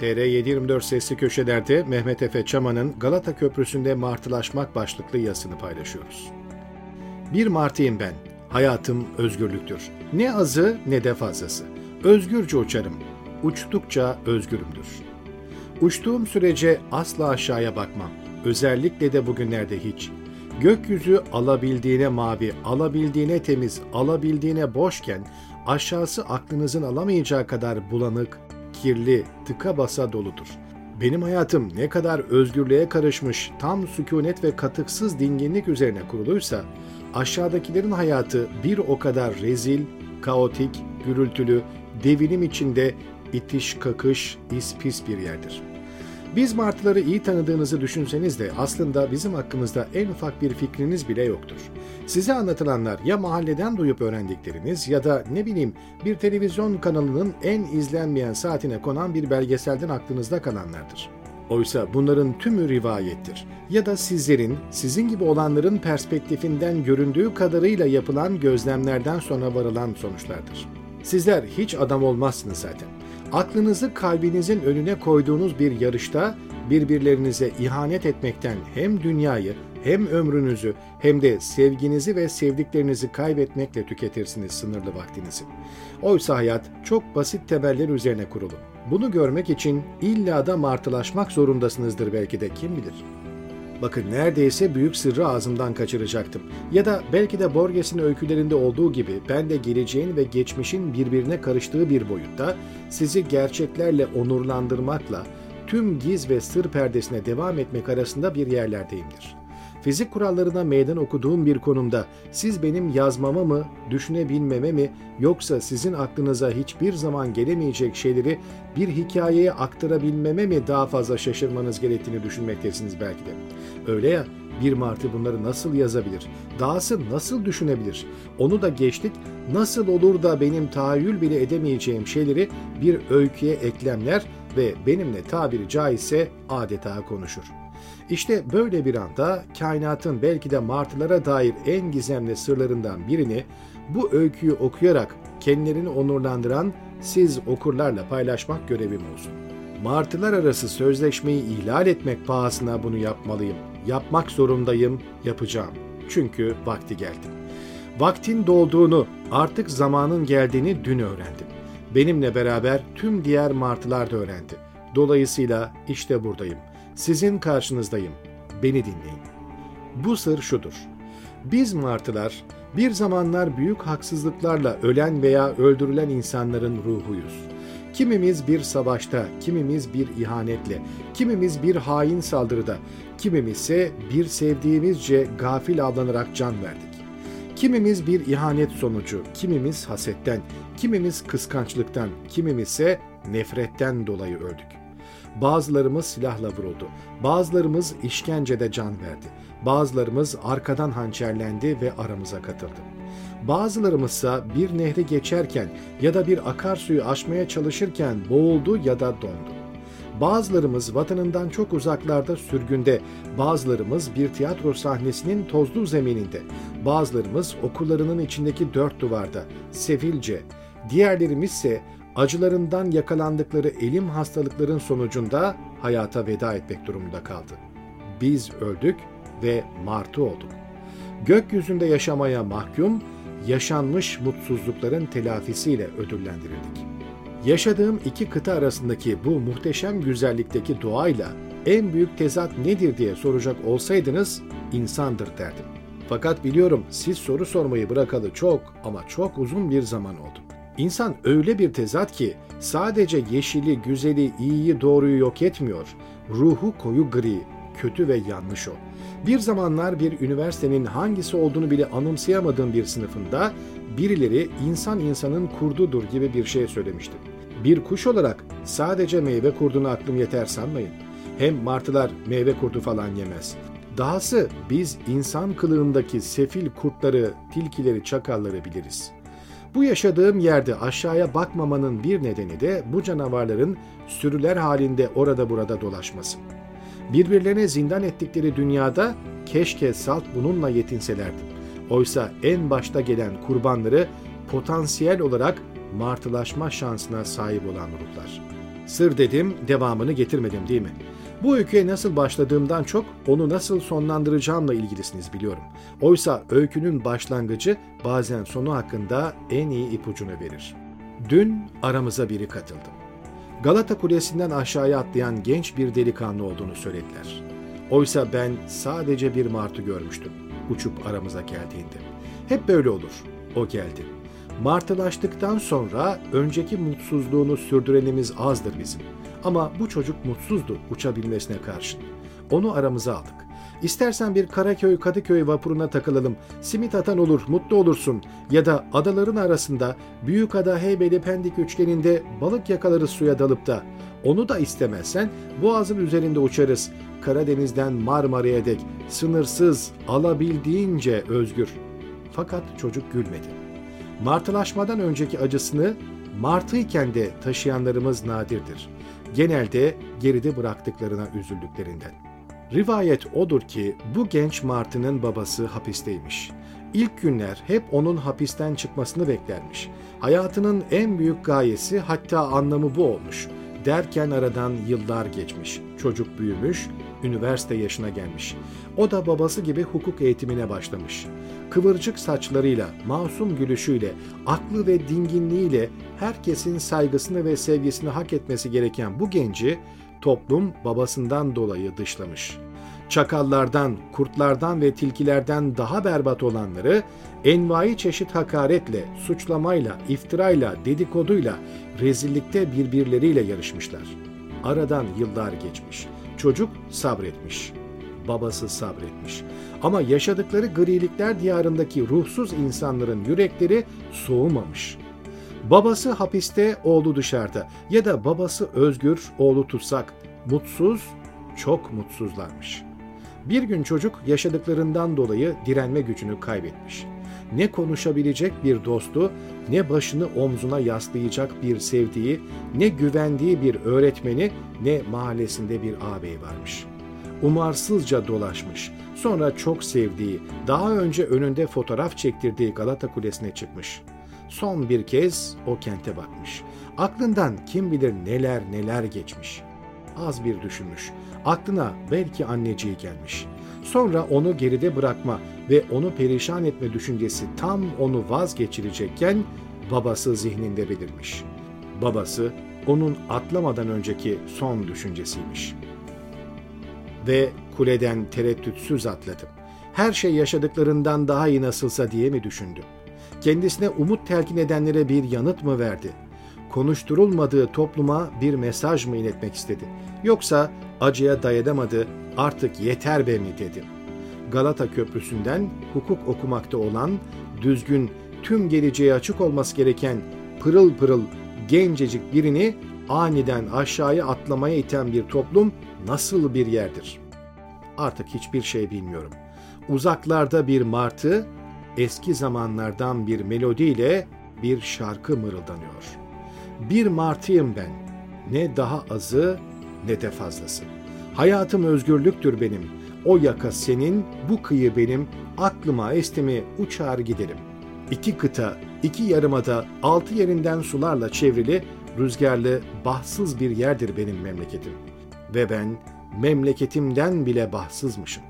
TR724 sesli köşelerde Mehmet Efe Çaman'ın Galata Köprüsü'nde martılaşmak başlıklı yazısını paylaşıyoruz. Bir martıyım ben. Hayatım özgürlüktür. Ne azı ne de fazlası. Özgürce uçarım. Uçtukça özgürümdür. Uçtuğum sürece asla aşağıya bakmam. Özellikle de bugünlerde hiç. Gökyüzü alabildiğine mavi, alabildiğine temiz, alabildiğine boşken aşağısı aklınızın alamayacağı kadar bulanık, kirli, tıka basa doludur. Benim hayatım ne kadar özgürlüğe karışmış, tam sükunet ve katıksız dinginlik üzerine kuruluysa, aşağıdakilerin hayatı bir o kadar rezil, kaotik, gürültülü, devinim içinde itiş kakış, ispis bir yerdir.'' Biz martıları iyi tanıdığınızı düşünseniz de aslında bizim hakkımızda en ufak bir fikriniz bile yoktur. Size anlatılanlar ya mahalleden duyup öğrendikleriniz ya da ne bileyim bir televizyon kanalının en izlenmeyen saatine konan bir belgeselden aklınızda kalanlardır. Oysa bunların tümü rivayettir. Ya da sizlerin, sizin gibi olanların perspektifinden göründüğü kadarıyla yapılan gözlemlerden sonra varılan sonuçlardır. Sizler hiç adam olmazsınız zaten. Aklınızı kalbinizin önüne koyduğunuz bir yarışta birbirlerinize ihanet etmekten hem dünyayı hem ömrünüzü hem de sevginizi ve sevdiklerinizi kaybetmekle tüketirsiniz sınırlı vaktinizi. Oysa hayat çok basit temeller üzerine kurulu. Bunu görmek için illa da martılaşmak zorundasınızdır belki de kim bilir. Bakın neredeyse büyük sırrı ağzımdan kaçıracaktım. Ya da belki de Borges'in öykülerinde olduğu gibi ben de geleceğin ve geçmişin birbirine karıştığı bir boyutta sizi gerçeklerle onurlandırmakla tüm giz ve sır perdesine devam etmek arasında bir yerlerdeyimdir. Fizik kurallarına meydan okuduğum bir konumda siz benim yazmama mı, düşünebilmeme mi yoksa sizin aklınıza hiçbir zaman gelemeyecek şeyleri bir hikayeye aktarabilmeme mi daha fazla şaşırmanız gerektiğini düşünmektesiniz belki de. Öyle ya, bir martı bunları nasıl yazabilir? Dahası nasıl düşünebilir? Onu da geçtik, nasıl olur da benim tahayyül bile edemeyeceğim şeyleri bir öyküye eklemler ve benimle tabiri caizse adeta konuşur. İşte böyle bir anda kainatın belki de martılara dair en gizemli sırlarından birini bu öyküyü okuyarak kendilerini onurlandıran siz okurlarla paylaşmak görevim olsun. Martılar arası sözleşmeyi ihlal etmek pahasına bunu yapmalıyım. Yapmak zorundayım, yapacağım. Çünkü vakti geldi. Vaktin dolduğunu, artık zamanın geldiğini dün öğrendim. Benimle beraber tüm diğer martılar da öğrendi. Dolayısıyla işte buradayım. Sizin karşınızdayım. Beni dinleyin. Bu sır şudur. Biz martılar bir zamanlar büyük haksızlıklarla ölen veya öldürülen insanların ruhuyuz. Kimimiz bir savaşta, kimimiz bir ihanetle, kimimiz bir hain saldırıda, kimimiz ise bir sevdiğimizce gafil avlanarak can verdik. Kimimiz bir ihanet sonucu, kimimiz hasetten, kimimiz kıskançlıktan, kimimiz ise nefretten dolayı öldük. Bazılarımız silahla vuruldu. Bazılarımız işkencede can verdi. Bazılarımız arkadan hançerlendi ve aramıza katıldı. Bazılarımızsa bir nehri geçerken ya da bir akarsuyu aşmaya çalışırken boğuldu ya da dondu. Bazılarımız vatanından çok uzaklarda sürgünde, bazılarımız bir tiyatro sahnesinin tozlu zemininde, bazılarımız okullarının içindeki dört duvarda, sefilce, diğerlerimiz ise acılarından yakalandıkları elim hastalıkların sonucunda hayata veda etmek durumunda kaldı. Biz öldük ve martı olduk. Gökyüzünde yaşamaya mahkum, yaşanmış mutsuzlukların telafisiyle ödüllendirildik. Yaşadığım iki kıta arasındaki bu muhteşem güzellikteki doğayla en büyük tezat nedir diye soracak olsaydınız insandır derdim. Fakat biliyorum siz soru sormayı bırakalı çok ama çok uzun bir zaman oldu. İnsan öyle bir tezat ki sadece yeşili, güzeli, iyiyi, doğruyu yok etmiyor. Ruhu koyu gri, kötü ve yanlış o. Bir zamanlar bir üniversitenin hangisi olduğunu bile anımsayamadığım bir sınıfında birileri insan insanın kurdudur gibi bir şey söylemişti. Bir kuş olarak sadece meyve kurduğunu aklım yeter sanmayın. Hem martılar meyve kurdu falan yemez. Dahası biz insan kılığındaki sefil kurtları, tilkileri, çakalları biliriz.'' Bu yaşadığım yerde aşağıya bakmamanın bir nedeni de bu canavarların sürüler halinde orada burada dolaşması. Birbirlerine zindan ettikleri dünyada keşke salt bununla yetinselerdi. Oysa en başta gelen kurbanları potansiyel olarak martılaşma şansına sahip olan ruhlar. Sır dedim, devamını getirmedim değil mi? Bu öyküye nasıl başladığımdan çok onu nasıl sonlandıracağımla ilgilisiniz biliyorum. Oysa öykünün başlangıcı bazen sonu hakkında en iyi ipucunu verir. Dün aramıza biri katıldı. Galata Kulesi'nden aşağıya atlayan genç bir delikanlı olduğunu söylediler. Oysa ben sadece bir martı görmüştüm uçup aramıza geldiğinde. Hep böyle olur. O geldi. Martılaştıktan sonra önceki mutsuzluğunu sürdürenimiz azdır bizim. Ama bu çocuk mutsuzdu uçabilmesine karşın. Onu aramıza aldık. İstersen bir Karaköy Kadıköy vapuruna takılalım. Simit atan olur, mutlu olursun. Ya da adaların arasında Büyükada Heybeli Pendik üçgeninde balık yakalarız suya dalıp da. Onu da istemezsen Boğaz'ın üzerinde uçarız. Karadeniz'den Marmara'ya dek sınırsız, alabildiğince özgür. Fakat çocuk gülmedi. Martılaşmadan önceki acısını martıyken de taşıyanlarımız nadirdir. Genelde geride bıraktıklarına üzüldüklerinden. Rivayet odur ki bu genç martının babası hapisteymiş. İlk günler hep onun hapisten çıkmasını beklermiş. Hayatının en büyük gayesi hatta anlamı bu olmuş. Derken aradan yıllar geçmiş. Çocuk büyümüş, üniversite yaşına gelmiş. O da babası gibi hukuk eğitimine başlamış. Kıvırcık saçlarıyla, masum gülüşüyle, aklı ve dinginliğiyle herkesin saygısını ve sevgisini hak etmesi gereken bu genci toplum babasından dolayı dışlamış. Çakallardan, kurtlardan ve tilkilerden daha berbat olanları envai çeşit hakaretle, suçlamayla, iftirayla, dedikoduyla, rezillikte birbirleriyle yarışmışlar. Aradan yıllar geçmiş. Çocuk sabretmiş. Babası sabretmiş. Ama yaşadıkları grilikler diyarındaki ruhsuz insanların yürekleri soğumamış. Babası hapiste, oğlu dışarıda ya da babası özgür, oğlu tutsak. Mutsuz, çok mutsuzlarmış. Bir gün çocuk yaşadıklarından dolayı direnme gücünü kaybetmiş. Ne konuşabilecek bir dostu, ne başını omzuna yaslayacak bir sevdiği, ne güvendiği bir öğretmeni, ne mahallesinde bir ağabey varmış. Umarsızca dolaşmış. Sonra çok sevdiği, daha önce önünde fotoğraf çektirdiği Galata Kulesi'ne çıkmış. Son bir kez o kente bakmış. Aklından kim bilir neler neler geçmiş. Az bir düşünmüş. Aklına belki anneciği gelmiş. Sonra onu geride bırakma ve onu perişan etme düşüncesi tam onu vazgeçirecekken babası zihninde belirmiş. Babası onun atlamadan önceki son düşüncesiymiş. Ve kuleden tereddütsüz atladım. Her şey yaşadıklarından daha iyi nasılsa diye mi düşündü? Kendisine umut telkin edenlere bir yanıt mı verdi? Konuşturulmadığı topluma bir mesaj mı iletmek istedi? Yoksa acıya dayanamadı, artık yeter be mi dedi. Galata Köprüsü'nden hukuk okumakta olan, düzgün, tüm geleceğe açık olması gereken pırıl pırıl gencecik birini aniden aşağıya atlamaya iten bir toplum nasıl bir yerdir? Artık hiçbir şey bilmiyorum. Uzaklarda bir martı, eski zamanlardan bir melodiyle bir şarkı mırıldanıyor. Bir martıyım ben. Ne daha azı ne de fazlası. Hayatım özgürlüktür benim. O yaka senin, bu kıyı benim. Aklıma estimi uçar giderim. İki kıta, iki yarımada, altı yerinden sularla çevrili, rüzgarlı, bahtsız bir yerdir benim memleketim. Ve ben memleketimden bile bahtsızmışım.